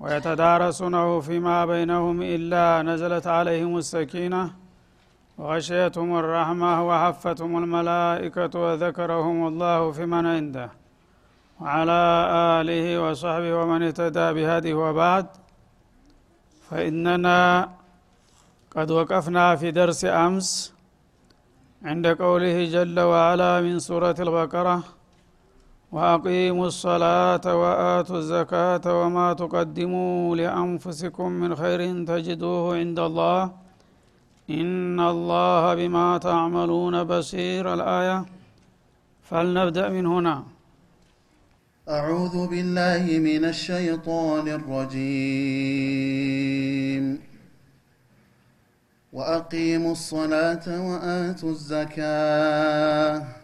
ويتدارسونه فيما بينهم إلا نزلت عليهم السكينة وغشيتهم الرحمة وحفتهم الملائكة وذكرهم الله في من عنده. وعلى آله وصحبه ومن اهتدى بهذه وبعد فإننا قد وقفنا في درس أمس عند قوله جل وعلا من سورة البقرة وأقيموا الصلاة وآتوا الزكاة وما تقدموا لأنفسكم من خير تجدوه عند الله. إن الله بما تعملون بصير. الآية فلنبدأ من هنا. أعوذ بالله من الشيطان الرجيم. وأقيموا الصلاة وآتوا الزكاة.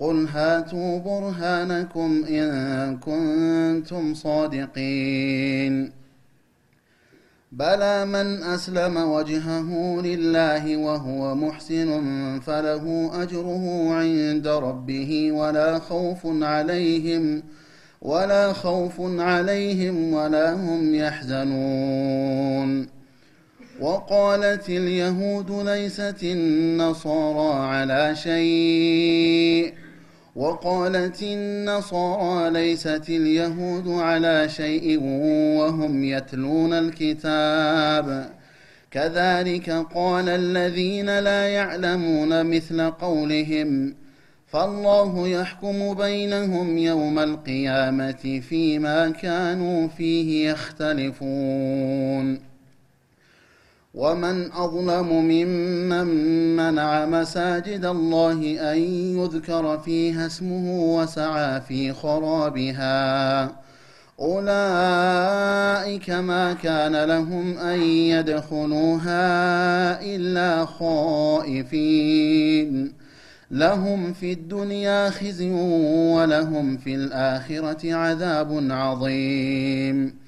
قل هاتوا برهانكم إن كنتم صادقين. بلى من أسلم وجهه لله وهو محسن فله أجره عند ربه ولا خوف عليهم ولا خوف عليهم ولا هم يحزنون. وقالت اليهود ليست النصارى على شيء. وقالت النصارى ليست اليهود على شيء وهم يتلون الكتاب. كذلك قال الذين لا يعلمون مثل قولهم فالله يحكم بينهم يوم القيامة فيما كانوا فيه يختلفون. ومن أظلم ممن منع مساجد الله أن يذكر فيها اسمه وسعى في خرابها أولئك ما كان لهم أن يدخلوها إلا خائفين لهم في الدنيا خزي ولهم في الآخرة عذاب عظيم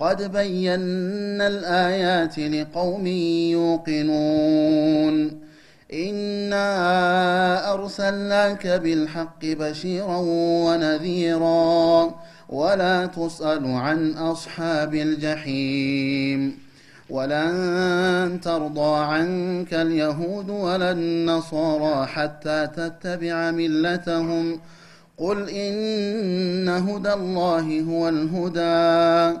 قد بينا الآيات لقوم يوقنون. إنا أرسلناك بالحق بشيرا ونذيرا ولا تسأل عن أصحاب الجحيم. ولن ترضى عنك اليهود ولا النصارى حتى تتبع ملتهم. قل إن هدى الله هو الهدى.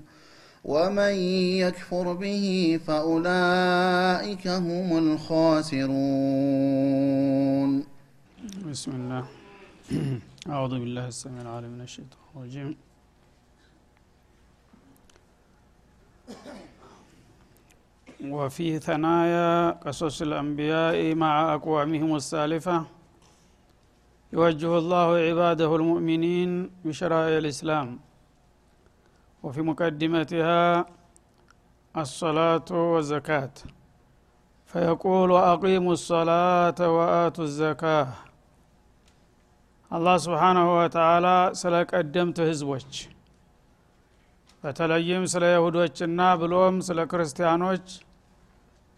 ومن يكفر به فأولئك هم الخاسرون. بسم الله. أعوذ بالله السميع العليم من الشيطان الرجيم. وفي ثنايا قصص الأنبياء مع أقوامهم السالفة يوجه الله عباده المؤمنين بشرائع الإسلام. وفي مقدمتها الصلاة والزكاة فيقول وأقيموا الصلاة وآتوا الزكاة አላህ ስብሓናሁ ወተላ ስለ ቀደምት ህዝቦች በተለይም ስለ ይሁዶችና ብሎም ስለ ክርስቲያኖች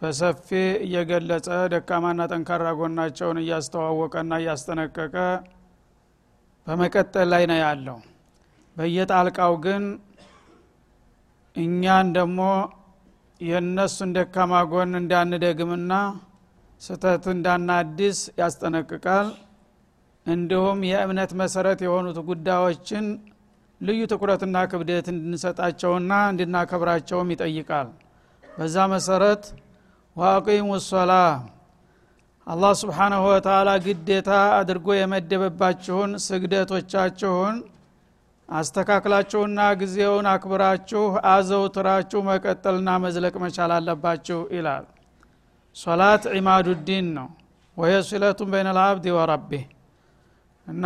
በሰፊ እየገለጸ ደካማና ጠንካራ ጎናቸውን እያስተዋወቀና እያስጠነቀቀ በመቀጠል ላይ ነው ያለው በየጣልቃው ግን እኛን ደግሞ የእነሱን ደካማ ጎን እንዳንደግምና ስተት እንዳናዲስ ያስጠነቅቃል። እንዲሁም የእምነት መሰረት የሆኑት ጉዳዮችን ልዩ ትኩረትና ክብደት እንድንሰጣቸውና እንድናከብራቸውም ይጠይቃል። በዛ መሰረት ዋቂሙ ሶላ አላህ ስብሓናሁ ወተላ ግዴታ አድርጎ የመደበባችሁን ስግደቶቻችሁን አስተካክላችሁና ጊዜውን አክብራችሁ አዘውትራችሁ መቀጠልና መዝለቅ መቻል አለባችሁ ይላል። ሶላት ዒማዱዲን ነው። ወየ ሲለቱን በይነ ልአብድ ወረቢህ እና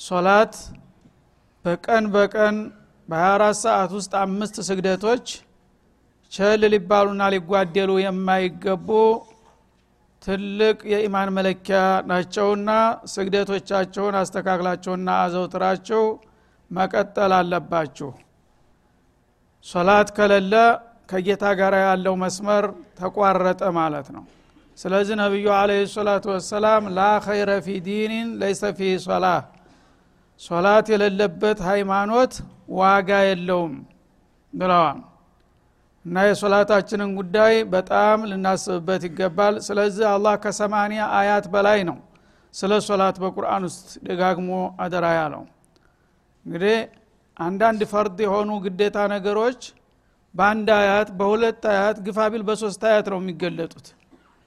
ሶላት በቀን በቀን በ24 ሰዓት ውስጥ አምስት ስግደቶች ቸል ሊባሉና ሊጓደሉ የማይገቡ ትልቅ የኢማን መለኪያ ናቸውና ስግደቶቻቸውን አስተካክላቸውና አዘውትራቸው መቀጠል አለባችሁ። ሶላት ከሌለ ከጌታ ጋር ያለው መስመር ተቋረጠ ማለት ነው። ስለዚህ ነቢዩ አለ ሰላቱ ወሰላም ላ خير في دين ليس فيه صلاة ሶላት የሌለበት ሃይማኖት ዋጋ የለውም ብለዋል። እና የሶላታችንን ጉዳይ በጣም ልናስብበት ይገባል። ስለዚህ አላህ ከሰማኒያ አያት በላይ ነው ስለ ሶላት በቁርአን ውስጥ ደጋግሞ አደራ ያለው እንግዲህ አንዳንድ فرض የሆኑ ግዴታ ነገሮች በአንድ አያት በሁለት አያት ግፋቢል በሶስት አያት ነው የሚገለጡት።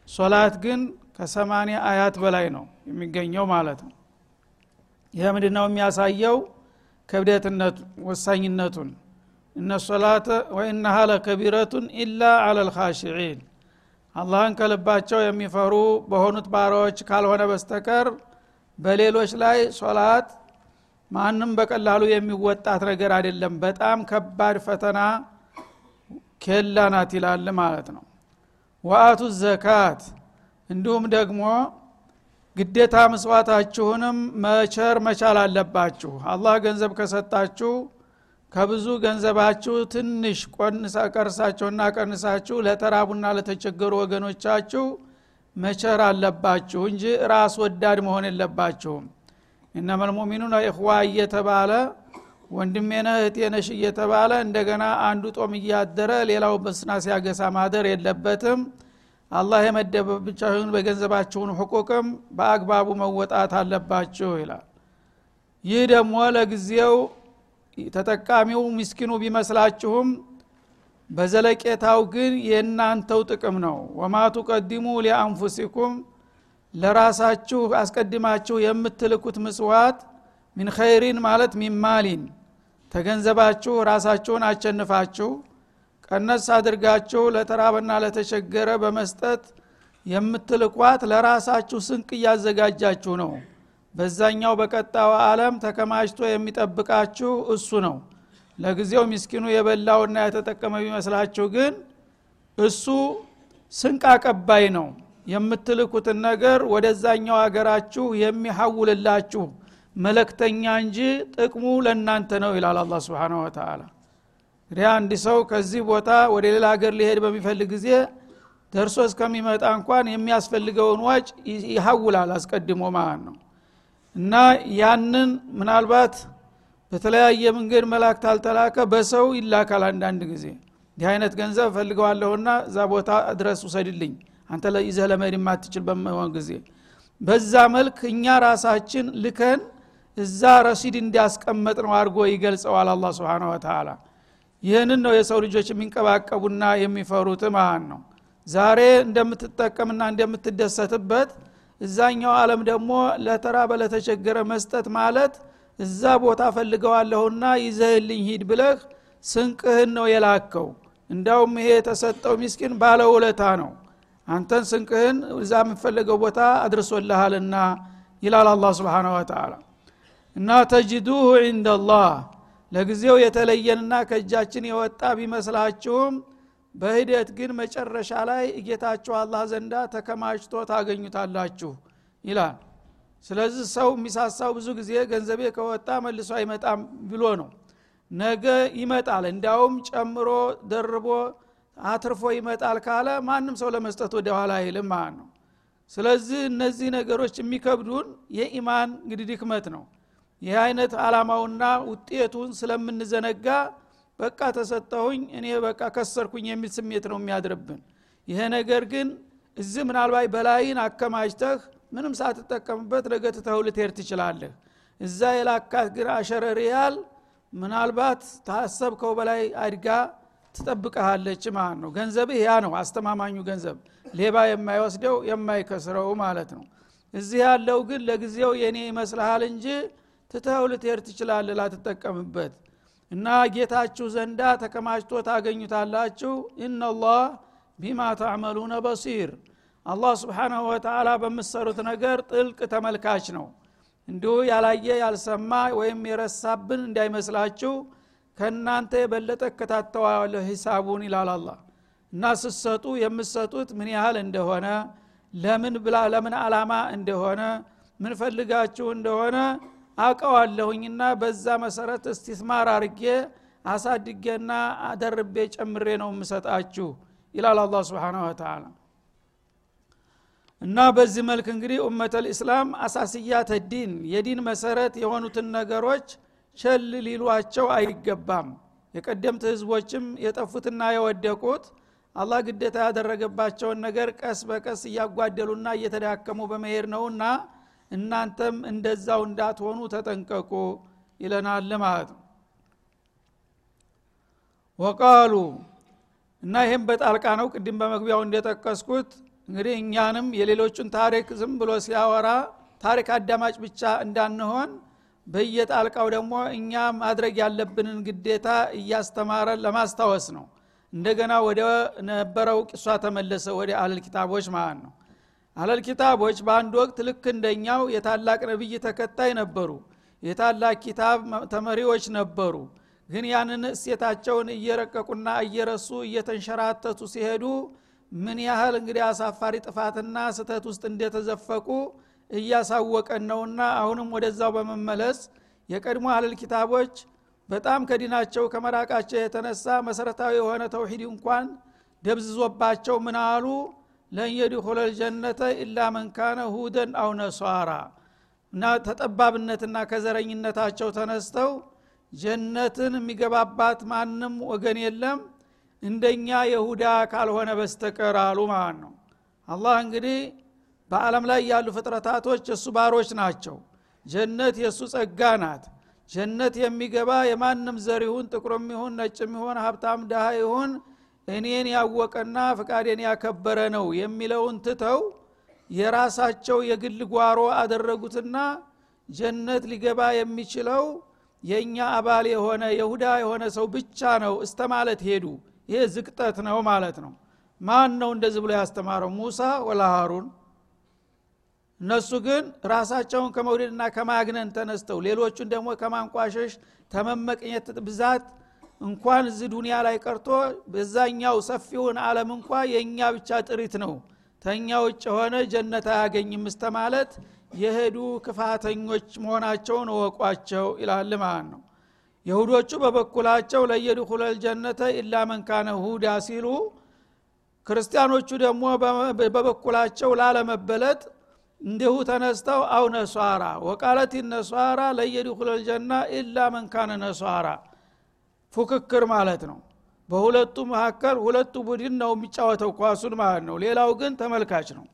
ሶላት ግን ከሰማኒያ አያት በላይ ነው የሚገኘው ማለት ነው። ይህ ምንድ ነው የሚያሳየው? ክብደትነት ወሳኝነቱን። እነ ሶላተ ወኢነሃ ለከቢረቱን ኢላ አላ ልካሽዒን አላህን ከልባቸው የሚፈሩ በሆኑት ባሪያዎች ካልሆነ በስተቀር በሌሎች ላይ ሶላት ማንም በቀላሉ የሚወጣት ነገር አይደለም። በጣም ከባድ ፈተና ኬላ ናት ይላል ማለት ነው። ወአቱ ዘካት እንዲሁም ደግሞ ግዴታ ምስዋታችሁንም መቸር መቻል አለባችሁ። አላህ ገንዘብ ከሰጣችሁ ከብዙ ገንዘባችሁ ትንሽ ቀርሳችሁና ቀንሳችሁ ለተራቡና ለተቸገሩ ወገኖቻችሁ መቸር አለባችሁ እንጂ ራስ ወዳድ መሆን የለባችሁም እነመልሙሚኑን ኢኽዋ እየተባለ ወንድሜነ እህቴነሽ እየተባለ እንደገና አንዱ ጦም እያደረ ሌላው በስና ሲያገሳ ማደር የለበትም። አላህ የመደበብቻችሁን በገንዘባችሁን ሕቁቅም በአግባቡ መወጣት አለባችሁ ይላል። ይህ ደግሞ ለጊዜው ተጠቃሚው ምስኪኑ ቢመስላችሁም በዘለቄታው ግን የእናንተው ጥቅም ነው። ወማ ቱቀዲሙ ሊአንፉሲኩም ለራሳችሁ አስቀድማችሁ የምትልኩት ምስዋት ሚን ኸይሪን ማለት ሚማሊን ተገንዘባችሁ ራሳችሁን አቸንፋችሁ ቀነስ አድርጋችሁ ለተራበና ለተቸገረ በመስጠት የምትልኳት ለራሳችሁ ስንቅ እያዘጋጃችሁ ነው። በዛኛው በቀጣው ዓለም ተከማችቶ የሚጠብቃችሁ እሱ ነው። ለጊዜው ሚስኪኑ የበላውና የተጠቀመ ቢመስላችሁ ግን እሱ ስንቅ አቀባይ ነው የምትልኩትን ነገር ወደዛኛው አገራችሁ የሚሐውልላችሁ መለክተኛ እንጂ ጥቅሙ ለእናንተ ነው ይላል አላ ስብን ወተላ እንግዲህ አንድ ሰው ከዚህ ቦታ ወደ ሌላ ሀገር ሊሄድ በሚፈልግ ጊዜ ደርሶ እስከሚመጣ እንኳን የሚያስፈልገውን ዋጭ ይሐውላል አስቀድሞ ማለት ነው። እና ያንን ምናልባት በተለያየ መንገድ መላክ ታልተላከ በሰው ይላካል አንዳንድ ጊዜ። እንዲህ አይነት ገንዘብ እፈልገዋለሁና እዛ ቦታ ድረስ ውሰድልኝ አንተ ይዘህ ለመሄድ የማትችል በመሆን ጊዜ። በዛ መልክ እኛ ራሳችን ልከን እዛ ረሲድ እንዲያስቀመጥ ነው አድርጎ ይገልጸዋል አላ ስብን ወተላ ይህንን ነው የሰው ልጆች የሚንቀባቀቡና የሚፈሩት ማለት ነው። ዛሬ እንደምትጠቀምና እንደምትደሰትበት እዛኛው አለም ደግሞ ለተራ በለተቸገረ መስጠት ማለት እዛ ቦታ ፈልገዋለሁና ይዘህልኝ ሂድ ብለህ ስንቅህን ነው የላከው። እንዳውም ይሄ የተሰጠው ሚስኪን ባለውለታ ነው አንተን ስንቅህን እዛ የምፈልገው ቦታ አድርሶልሃልና ይላል አላ ስብን ወተላ እና ተጅዱሁ ዒንደላህ ለጊዜው የተለየንና ከእጃችን የወጣ ቢመስላችሁም በሂደት ግን መጨረሻ ላይ እጌታችሁ አላህ ዘንዳ ተከማችቶ ታገኙታላችሁ ይላል። ስለዚህ ሰው የሚሳሳው ብዙ ጊዜ ገንዘቤ ከወጣ መልሶ አይመጣም ብሎ ነው። ነገ ይመጣል። እንዲያውም ጨምሮ ደርቦ አትርፎ ይመጣል ካለ ማንም ሰው ለመስጠት ወደ ኋላ አይልም ማለት ነው። ስለዚህ እነዚህ ነገሮች የሚከብዱን የኢማን እንግዲህ ድክመት ነው። ይህ አይነት አላማውና ውጤቱን ስለምንዘነጋ በቃ ተሰጠሁኝ እኔ በቃ ከሰርኩኝ የሚል ስሜት ነው የሚያድርብን። ይሄ ነገር ግን እዚህ ምናልባት በላይን አከማችተህ ምንም ሳትጠቀምበት ነገ ትተው ልትሄድ ትችላለህ። እዛ የላካት ግን አሸረሪያል ምናልባት ታሰብከው በላይ አድጋ ትጠብቀሃለች ማለት ነው። ገንዘብህ ያ ነው አስተማማኙ ገንዘብ። ሌባ የማይወስደው የማይከስረው ማለት ነው። እዚህ ያለው ግን ለጊዜው የኔ ይመስልሃል እንጂ ትተው ልትሄድ ትችላለ ላትጠቀምበት። እና ጌታችሁ ዘንዳ ተከማችቶ ታገኙታላችሁ። ኢናላህ ቢማ ታዕመሉነ በሲር። አላህ ስብሓናሁ ወተላ በምሰሩት ነገር ጥልቅ ተመልካች ነው። እንዲሁ ያላየ ያልሰማ ወይም የረሳብን እንዳይመስላችሁ ከእናንተ የበለጠ እከታተዋለሁ ሂሳቡን ይላል አላ እና ስሰጡ የምሰጡት ምን ያህል እንደሆነ ለምን ብላ ለምን አላማ እንደሆነ ምን ፈልጋችሁ እንደሆነ አቀዋለሁኝና በዛ መሰረት እስቲስማር አርጌ አሳድጌና አደርቤ ጨምሬ ነው የምሰጣችሁ ይላል አላ ስብን ወተላ እና በዚህ መልክ እንግዲህ ኡመተ ልእስላም አሳስያተ ዲን የዲን መሰረት የሆኑትን ነገሮች ቸል ሊሏቸው አይገባም። የቀደምት ህዝቦችም የጠፉትና የወደቁት አላህ ግዴታ ያደረገባቸውን ነገር ቀስ በቀስ እያጓደሉና እየተዳከሙ በመሄድ ነውና እናንተም እንደዛው እንዳትሆኑ ተጠንቀቁ ይለናል ማለት ወቃሉ እና ይህም በጣልቃ ነው። ቅድም በመግቢያው እንደጠቀስኩት እንግዲህ እኛንም የሌሎቹን ታሪክ ዝም ብሎ ሲያወራ ታሪክ አዳማጭ ብቻ እንዳንሆን በየጣልቃው ደግሞ እኛ ማድረግ ያለብንን ግዴታ እያስተማረን ለማስታወስ ነው። እንደገና ወደ ነበረው ቂሷ ተመለሰ ወደ አለል ኪታቦች ማለት ነው። አለል ኪታቦች በአንድ ወቅት ልክ እንደኛው የታላቅ ነቢይ ተከታይ ነበሩ። የታላቅ ኪታብ ተመሪዎች ነበሩ። ግን ያንን እሴታቸውን እየረቀቁና እየረሱ እየተንሸራተቱ ሲሄዱ ምን ያህል እንግዲህ አሳፋሪ ጥፋትና ስተት ውስጥ እንደተዘፈቁ እያሳወቀን ነውና አሁንም ወደዛው በመመለስ የቀድሞ አህልል ኪታቦች በጣም ከዲናቸው ከመራቃቸው የተነሳ መሰረታዊ የሆነ ተውሂድ እንኳን ደብዝዞባቸው ምን አሉ? ለን የድኹለ ኢላ መንካነ ሁደን አው ነሷራ። እና ተጠባብነትና ከዘረኝነታቸው ተነስተው ጀነትን የሚገባባት ማንም ወገን የለም። እንደኛ የሁዳ ካልሆነ በስተቀር አሉ ማለት ነው። አላህ እንግዲህ በዓለም ላይ ያሉ ፍጥረታቶች የእሱ ባሮች ናቸው። ጀነት የእሱ ጸጋ ናት። ጀነት የሚገባ የማንም ዘር ይሁን ጥቁርም ይሁን ነጭም ይሁን ሀብታም ድሃ ይሁን እኔን ያወቀና ፍቃዴን ያከበረ ነው የሚለውን ትተው የራሳቸው የግል ጓሮ አደረጉትና ጀነት ሊገባ የሚችለው የእኛ አባል የሆነ የሁዳ የሆነ ሰው ብቻ ነው እስተ ማለት ሄዱ። ይሄ ዝቅጠት ነው ማለት ነው። ማን ነው እንደዚህ ብሎ ያስተማረው? ሙሳ ወላ ሃሩን እነሱ ግን ራሳቸውን ከመውደድና ከማግነን ተነስተው ሌሎቹን ደግሞ ከማንቋሸሽ ተመመቅኘት ብዛት እንኳን እዚህ ዱኒያ ላይ ቀርቶ በዛኛው ሰፊውን አለም እንኳ የእኛ ብቻ ጥሪት ነው። ተኛ ውጭ የሆነ ጀነት አያገኝም እስተ ማለት የሄዱ ክፋተኞች መሆናቸውን እወቋቸው ይላል ማለት ነው። የሁዶቹ በበኩላቸው ለየድኩለል ጀነተ ኢላ መንካነ ሁዳ ሲሉ ክርስቲያኖቹ ደግሞ በበኩላቸው ላለመበለጥ እንዲሁ ተነስተው አው ነሷራ ወቃለት ነሷራ ለየድኩለል ጀና ኢላ መንካነ ነሷራ። ፉክክር ማለት ነው። በሁለቱ መካከል ሁለቱ ቡድን ነው የሚጫወተው ኳሱን ማለት ነው። ሌላው ግን ተመልካች ነው።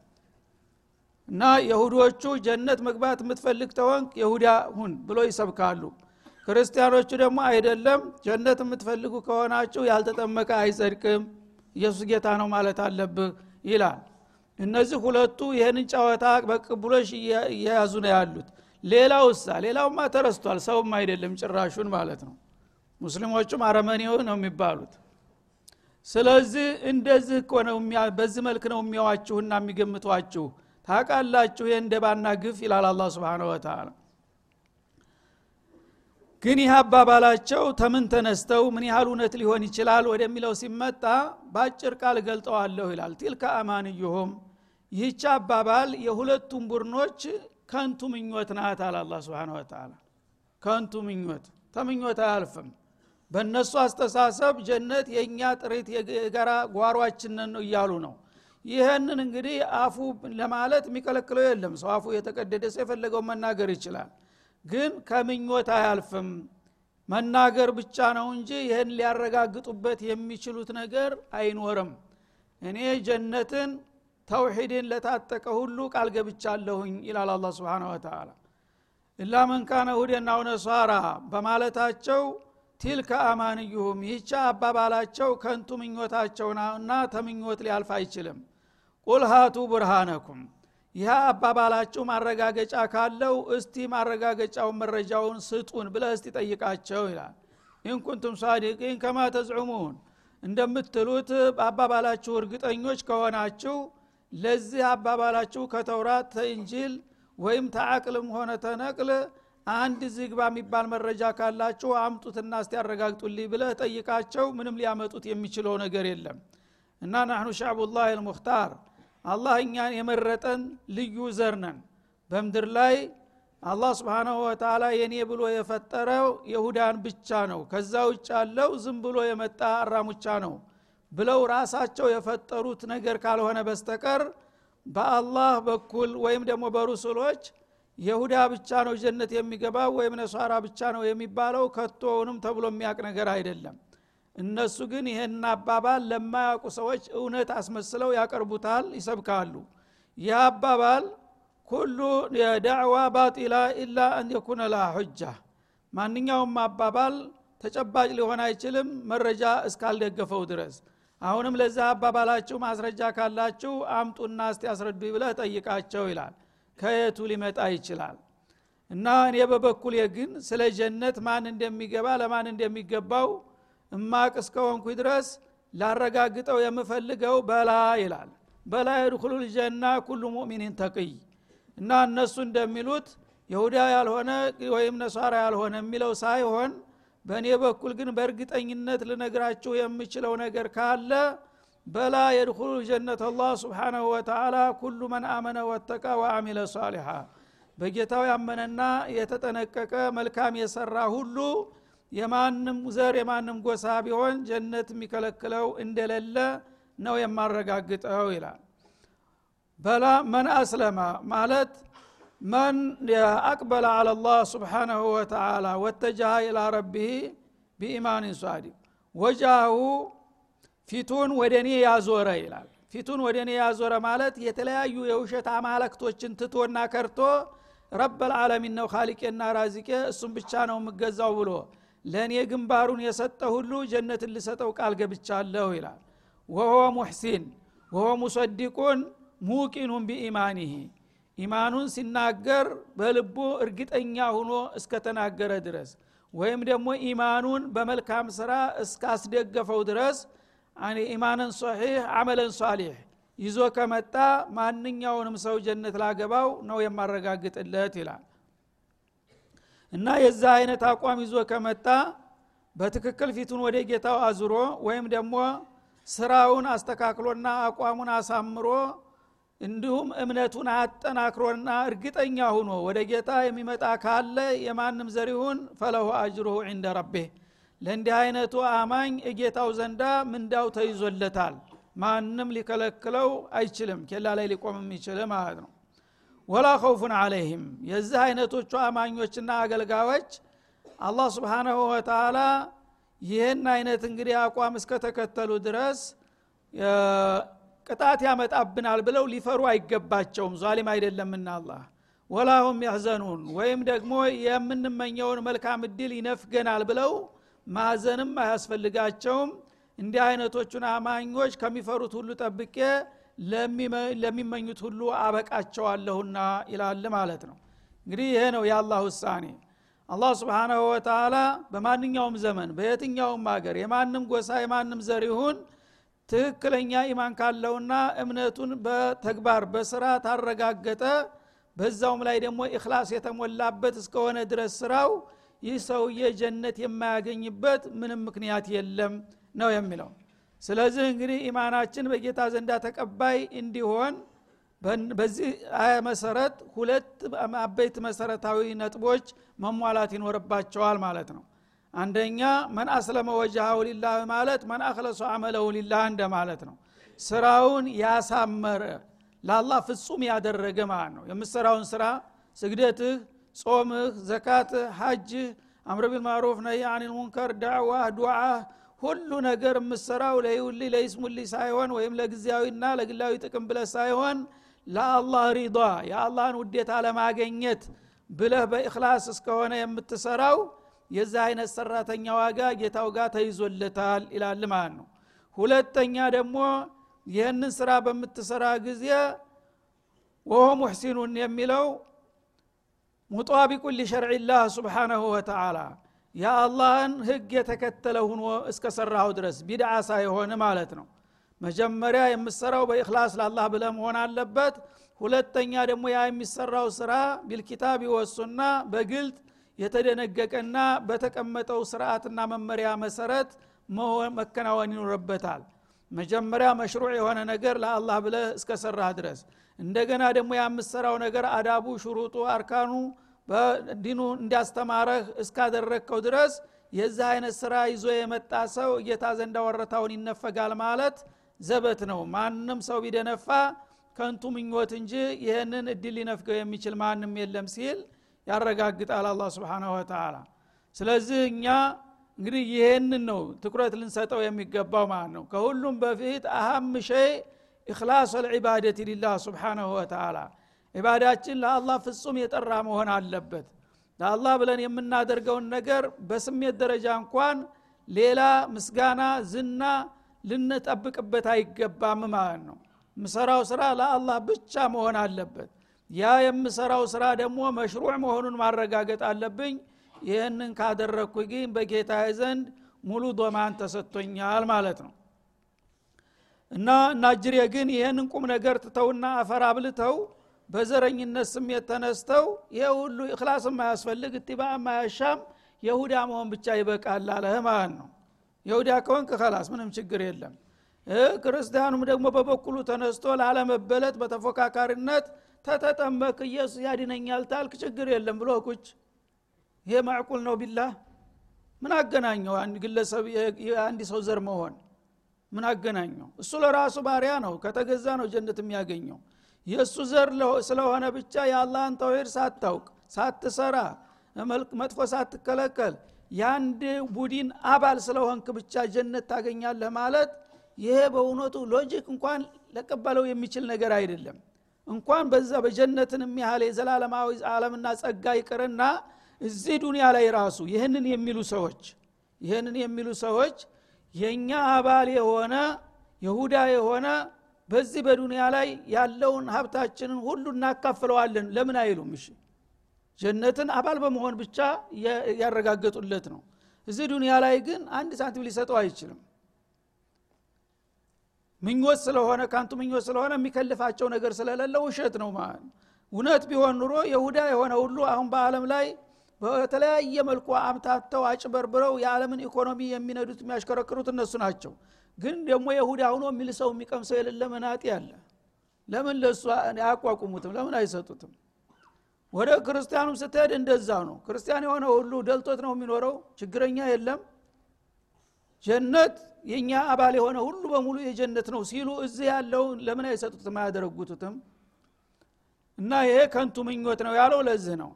እና የሁዶቹ ጀነት መግባት የምትፈልግ ተወንቅ የሁዳ ሁን ብሎ ይሰብካሉ። ክርስቲያኖቹ ደግሞ አይደለም ጀነት የምትፈልጉ ከሆናችሁ ያልተጠመቀ አይጸድቅም ኢየሱስ ጌታ ነው ማለት አለብህ ይላል እነዚህ ሁለቱ ይህንን ጨዋታ በቅቡሎሽ እየያዙ ነው ያሉት። ሌላው እሳ ሌላውማ ተረስቷል። ሰውም አይደለም ጭራሹን ማለት ነው። ሙስሊሞቹም አረመኔው ነው የሚባሉት። ስለዚህ እንደዚህ እኮ ነው በዚህ መልክ ነው የሚያዋችሁና የሚገምቷችሁ። ታቃላችሁ የእንደባና ግፍ ይላል አላ ስብን ወተላ ግን ይህ አባባላቸው ተምን ተነስተው ምን ያህል እውነት ሊሆን ይችላል ወደሚለው ሲመጣ በአጭር ቃል ገልጠዋለሁ ይላል። ቲልከ አማንዩሁም ይህች አባባል የሁለቱም ቡድኖች ከንቱ ምኞት ናት አለ አላ ስብን ወተላ ከንቱ ምኞት ተምኞት አያልፍም። በእነሱ አስተሳሰብ ጀነት የእኛ ጥሪት የጋራ ጓሯችንን ነው እያሉ ነው። ይህንን እንግዲህ አፉ ለማለት የሚከለክለው የለም። ሰው አፉ የተቀደደ ሰው የፈለገው መናገር ይችላል። ግን ከምኞት አያልፍም። መናገር ብቻ ነው እንጂ ይህን ሊያረጋግጡበት የሚችሉት ነገር አይኖርም። እኔ ጀነትን ተውሒድን ለታጠቀ ሁሉ ቃል ገብቻለሁኝ ይላል አላ ስብን ወተላ ኢላ መንካነ ሁደና ነሷራ በማለታቸው ቲልከ አማንዩሁም ይህቻ አባባላቸው ከንቱ ምኞታቸው እና ተምኞት ሊያልፍ አይችልም። ቁል ሃቱ ቡርሃነኩም ይህ አባባላችሁ ማረጋገጫ ካለው እስቲ ማረጋገጫውን መረጃውን ስጡን ብለህ እስቲ ጠይቃቸው ይላል። ኢንኩንቱም ሳዲቂን ከማ ተዝዑሙን እንደምትሉት በአባባላችሁ እርግጠኞች ከሆናችሁ ለዚህ አባባላችሁ ከተውራት ተእንጂል ወይም ተአቅልም ሆነ ተነቅል አንድ ዝግባ የሚባል መረጃ ካላችሁ አምጡትና እስቲ ያረጋግጡልኝ ብለህ ጠይቃቸው። ምንም ሊያመጡት የሚችለው ነገር የለም። እና ናህኑ ሻዕቡላህ ልሙክታር አላህ እኛን የመረጠን ልዩ ዘር ነን። በምድር ላይ አላህ ስብሓናሁ ወተላ የኔ ብሎ የፈጠረው የሁዳን ብቻ ነው። ከዛ ውጭ ያለው ዝም ብሎ የመጣ አራሙቻ ነው ብለው ራሳቸው የፈጠሩት ነገር ካልሆነ በስተቀር በአላህ በኩል ወይም ደግሞ በሩሱሎች የሁዳ ብቻ ነው ጀነት የሚገባው ወይም ነሷራ ብቻ ነው የሚባለው ከቶውንም ተብሎ የሚያቅ ነገር አይደለም። እነሱ ግን ይህን አባባል ለማያውቁ ሰዎች እውነት አስመስለው ያቀርቡታል ይሰብካሉ። ይህ አባባል ኩሉ የዳዕዋ ባጢላ ኢላ አን የኩነ ሁጃ ማንኛውም አባባል ተጨባጭ ሊሆን አይችልም መረጃ እስካልደገፈው ድረስ አሁንም ለዛ አባባላችሁ ማስረጃ ካላችሁ አምጡና እስቲ ያስረዱ ብለህ ጠይቃቸው ይላል። ከየቱ ሊመጣ ይችላል? እና እኔ በበኩሌ ግን ስለ ጀነት ማን እንደሚገባ ለማን እንደሚገባው እማቅ እስከሆንኩ ድረስ ላረጋግጠው የምፈልገው በላ ይላል። በላ የድኩሉ ልጀና ኩሉ ሙእሚኒን ተቅይ እና እነሱ እንደሚሉት የሁዳ ያልሆነ ወይም ነሷራ ያልሆነ የሚለው ሳይሆን በእኔ በኩል ግን በእርግጠኝነት ልነግራችሁ የምችለው ነገር ካለ በላ የድኩሉ ጀነት አላህ ስብሓናሁ ወተላ ኩሉ መን አመነ ወተቃ ወአሚለ ሳሊሓ በጌታው ያመነና የተጠነቀቀ መልካም የሰራ ሁሉ የማንም ዘር የማንም ጎሳ ቢሆን ጀነት የሚከለክለው እንደሌለ ነው የማረጋግጠው ይላል። በላ መን አስለማ ማለት መን አቅበለ አላ ላህ ስብሓናሁ ወተላ ወተጃሃ ኢላ ረቢህ ቢኢማንን ሷዲቅ ወጃሁ ፊቱን ወደ እኔ ያዞረ ይላል። ፊቱን ወደ እኔ ያዞረ ማለት የተለያዩ የውሸት አማለክቶችን ትቶና ከርቶ ረበልዓለሚን ነው ካሊቄና ራዚቄ እሱም ብቻ ነው የምገዛው ብሎ ለእኔ ግንባሩን የሰጠ ሁሉ ጀነትን ልሰጠው ቃል ገብቻለሁ ይላል። ወሆ ሙሕሲን ወሆ ሙሰዲቁን ሙቂኑን ቢኢማኒህ ኢማኑን ሲናገር በልቡ እርግጠኛ ሁኖ እስከተናገረ ድረስ ወይም ደግሞ ኢማኑን በመልካም ስራ እስካስደገፈው ድረስ ኢማንን ሶሒህ አመለን ሷሊሕ ይዞ ከመጣ ማንኛውንም ሰው ጀነት ላገባው ነው የማረጋግጥለት ይላል። እና የዛ አይነት አቋም ይዞ ከመጣ በትክክል ፊቱን ወደ ጌታው አዙሮ ወይም ደግሞ ስራውን አስተካክሎና አቋሙን አሳምሮ እንዲሁም እምነቱን አጠናክሮና እርግጠኛ ሁኖ ወደ ጌታ የሚመጣ ካለ የማንም ዘሪሁን ፈለሁ አጅሩሁ ዕንደ ረቤህ ለእንዲህ አይነቱ አማኝ እጌታው ዘንዳ ምንዳው ተይዞለታል? ማንም ሊከለክለው አይችልም። ኬላ ላይ ሊቆም የሚችል ማለት ነው። ወላ ከውፉን አለይህም የዚህ አይነቶቹ አማኞችና አገልጋዮች አላህ ስብሓናሁ ወተላ ይህን አይነት እንግዲህ አቋም እስከተከተሉ ድረስ ቅጣት ያመጣብናል ብለው ሊፈሩ አይገባቸውም። ዟሊም አይደለምና አላህ። ወላሁም ያህዘኑን ወይም ደግሞ የምንመኘውን መልካም እድል ይነፍገናል ብለው ማዘንም አያስፈልጋቸውም። እንዲህ አይነቶቹን አማኞች ከሚፈሩት ሁሉ ጠብቄ ለሚመኙት ሁሉ አበቃቸዋለሁና ይላል ማለት ነው። እንግዲህ ይሄ ነው የአላህ ውሳኔ። አላህ سبحانه وتعالى በማንኛውም ዘመን በየትኛውም ሀገር የማንም ጎሳ የማንም ዘር ይሁን ትክክለኛ إيمان ካለውና እምነቱን በተግባር በስራ ካረጋገጠ። በዛውም ላይ ደግሞ إخلاص የተሞላበት እስከሆነ ድረስ ስራው ይህ ሰውዬ ጀነት የማያገኝበት ምንም ምክንያት የለም ነው የሚለው። ስለዚህ እንግዲህ ኢማናችን በጌታ ዘንዳ ተቀባይ እንዲሆን በዚህ መሰረት ሁለት አበይት መሰረታዊ ነጥቦች መሟላት ይኖርባቸዋል ማለት ነው አንደኛ መን አስለመ ወጅሃው ሊላህ ማለት መን አክለሶ አመለሁ ሊላህ እንደ ማለት ነው። ስራውን ያሳመረ ለአላህ ፍጹም ያደረገ ማለት ነው። የምሰራውን ስራ ስግደትህ ጾምህ ዘካትህ ሐጅህ አምር ቢልማሩፍ ነይ አኒል ሙንከር ዳዕዋህ ዱዓህ ሁሉ ነገር የምሰራው ለይውሊ ለይስሙሊ ሳይሆን ወይም ለጊዜያዊና ለግላዊ ጥቅም ብለህ ሳይሆን ለአላህ ሪዳ የአላህን ውዴታ ለማገኘት ብለህ በእክላስ እስከሆነ የምትሰራው የዚህ አይነት ሰራተኛ ዋጋ ጌታው ጋር ተይዞለታል ይላል ማለት ነው። ሁለተኛ ደግሞ ይህንን ስራ በምትሰራ ጊዜ ወሆ ሙሕሲኑን የሚለው ሙጣቢቁን ሊሸርዕላህ ስብሓናሁ ወተዓላ የአላህን ህግ የተከተለ ሁኖ እስከሰራሁ ድረስ ቢድዓ ሳይሆን ማለት ነው። መጀመሪያ የምሰራው በእክላስ ላላህ ብለ መሆን አለበት። ሁለተኛ ደግሞ ያ የሚሰራው ስራ ቢልኪታብ ወሱና በግልጥ የተደነገቀና በተቀመጠው ስርዓትና መመሪያ መሰረት መከናወን ይኖርበታል። መጀመሪያ መሽሩዕ የሆነ ነገር ለአላህ ብለህ እስከሰራህ ድረስ። እንደገና ደግሞ የምሰራው ነገር አዳቡ ሽሩጡ አርካኑ በዲኑ እንዲያስተማረህ እስካደረግከው ድረስ የዚህ አይነት ስራ ይዞ የመጣ ሰው እጌታ ዘንዳ ወረታውን ይነፈጋል ማለት ዘበት ነው። ማንም ሰው ቢደነፋ ከንቱ ምኞት እንጂ ይህንን እድል ሊነፍገው የሚችል ማንም የለም ሲል ያረጋግጣል አላ ስብን ወተላ ስለዚህ እኛ እንግዲህ ይህንን ነው ትኩረት ልንሰጠው የሚገባው ማለት ነው። ከሁሉም በፊት أهم شيء إخلاص العبادة لله سبحانه وتعالى ዒባዳችን ለአላህ ፍጹም የጠራ መሆን አለበት። ለአላህ ብለን የምናደርገውን ነገር በስሜት ደረጃ እንኳን ሌላ ምስጋና ዝና ልንጠብቅበት አይገባም ማለት ነው። ምሰራው ስራ ለአላህ ብቻ መሆን አለበት ያ የምሰራው ስራ ደግሞ مشروع መሆኑን ማረጋገጥ አለብኝ። ይህንን ካደረግኩ ግን በጌታ ዘንድ ሙሉ ዶማን ተሰጥቶኛል ማለት ነው። እና ናጅሬ ግን ይህንን ቁም ነገር ትተውና አፈር አብልተው በዘረኝነት ስሜት ተነስተው ይህ ሁሉ እክላስ የማያስፈልግ እትባ የማያሻም የሁዳ መሆን ብቻ ይበቃል አለህ ማለት ነው። የሁዳ ከሆንክ ከላስ ምንም ችግር የለም ክርስቲያኑም ደግሞ በበኩሉ ተነስቶ ላለመበለጥ በተፎካካሪነት ተተጠመቅ ኢየሱስ ያድነኛል ታልክ ችግር የለም ብሎ ቁጭ። ይሄ ማዕቁል ነው ቢላህ። ምን አገናኘው? አንድ ግለሰብ የአንድ ሰው ዘር መሆን ምን አገናኘው? እሱ ለራሱ ባሪያ ነው ከተገዛ ነው ጀነት የሚያገኘው። የእሱ ዘር ስለሆነ ብቻ የአላህን ተውሂድ ሳታውቅ ሳትሰራ መጥፎ ሳትከለከል የአንድ ቡድን አባል ስለሆንክ ብቻ ጀነት ታገኛለህ ማለት ይሄ በእውነቱ ሎጂክ እንኳን ለቀበለው የሚችል ነገር አይደለም። እንኳን በዛ በጀነትን የሚያህል የዘላለማዊ ዓለምና ጸጋ ይቅርና እዚህ ዱንያ ላይ ራሱ ይህንን የሚሉ ሰዎች ይህንን የሚሉ ሰዎች የእኛ አባል የሆነ የሁዳ የሆነ በዚህ በዱንያ ላይ ያለውን ሀብታችንን ሁሉ እናካፍለዋለን። ለምን አይሉም? እሺ ጀነትን አባል በመሆን ብቻ ያረጋገጡለት ነው። እዚህ ዱንያ ላይ ግን አንድ ሳንቲም ሊሰጠው አይችልም ምኞት ስለሆነ ካንቱ ምኞት ስለሆነ የሚከልፋቸው ነገር ስለሌለ ውሸት ነው ማለት። እውነት ቢሆን ኑሮ የሁዳ የሆነ ሁሉ አሁን በአለም ላይ በተለያየ መልኩ አምታተው አጭበርብረው የዓለምን ኢኮኖሚ የሚነዱት የሚያሽከረክሩት እነሱ ናቸው። ግን ደግሞ የሁዳ ሁኖ የሚል ሰው የሚቀምሰው የሌለ መናጢ አለ? ለምን ለእሱ አያቋቁሙትም? ለምን አይሰጡትም? ወደ ክርስቲያኑም ስትሄድ እንደዛ ነው። ክርስቲያን የሆነ ሁሉ ደልቶት ነው የሚኖረው? ችግረኛ የለም ጀነት የእኛ አባል የሆነ ሁሉ በሙሉ የጀነት ነው ሲሉ እዚህ ያለውን ለምን አይሰጡትም? አያደረጉትም እና ይሄ ከንቱ ምኞት ነው ያለው ለዚህ ነው።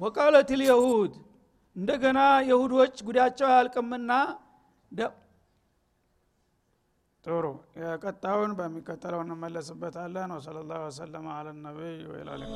ወቃለት ልየሁድ እንደገና የሁዶች ጉዳቸው አያልቅምና ጥሩ የቀጣዩን በሚቀጥለው እንመለስበታለን። ወሰለ ላሁ ወሰለማ አለ ነቢይ ወኢላ ሊቃ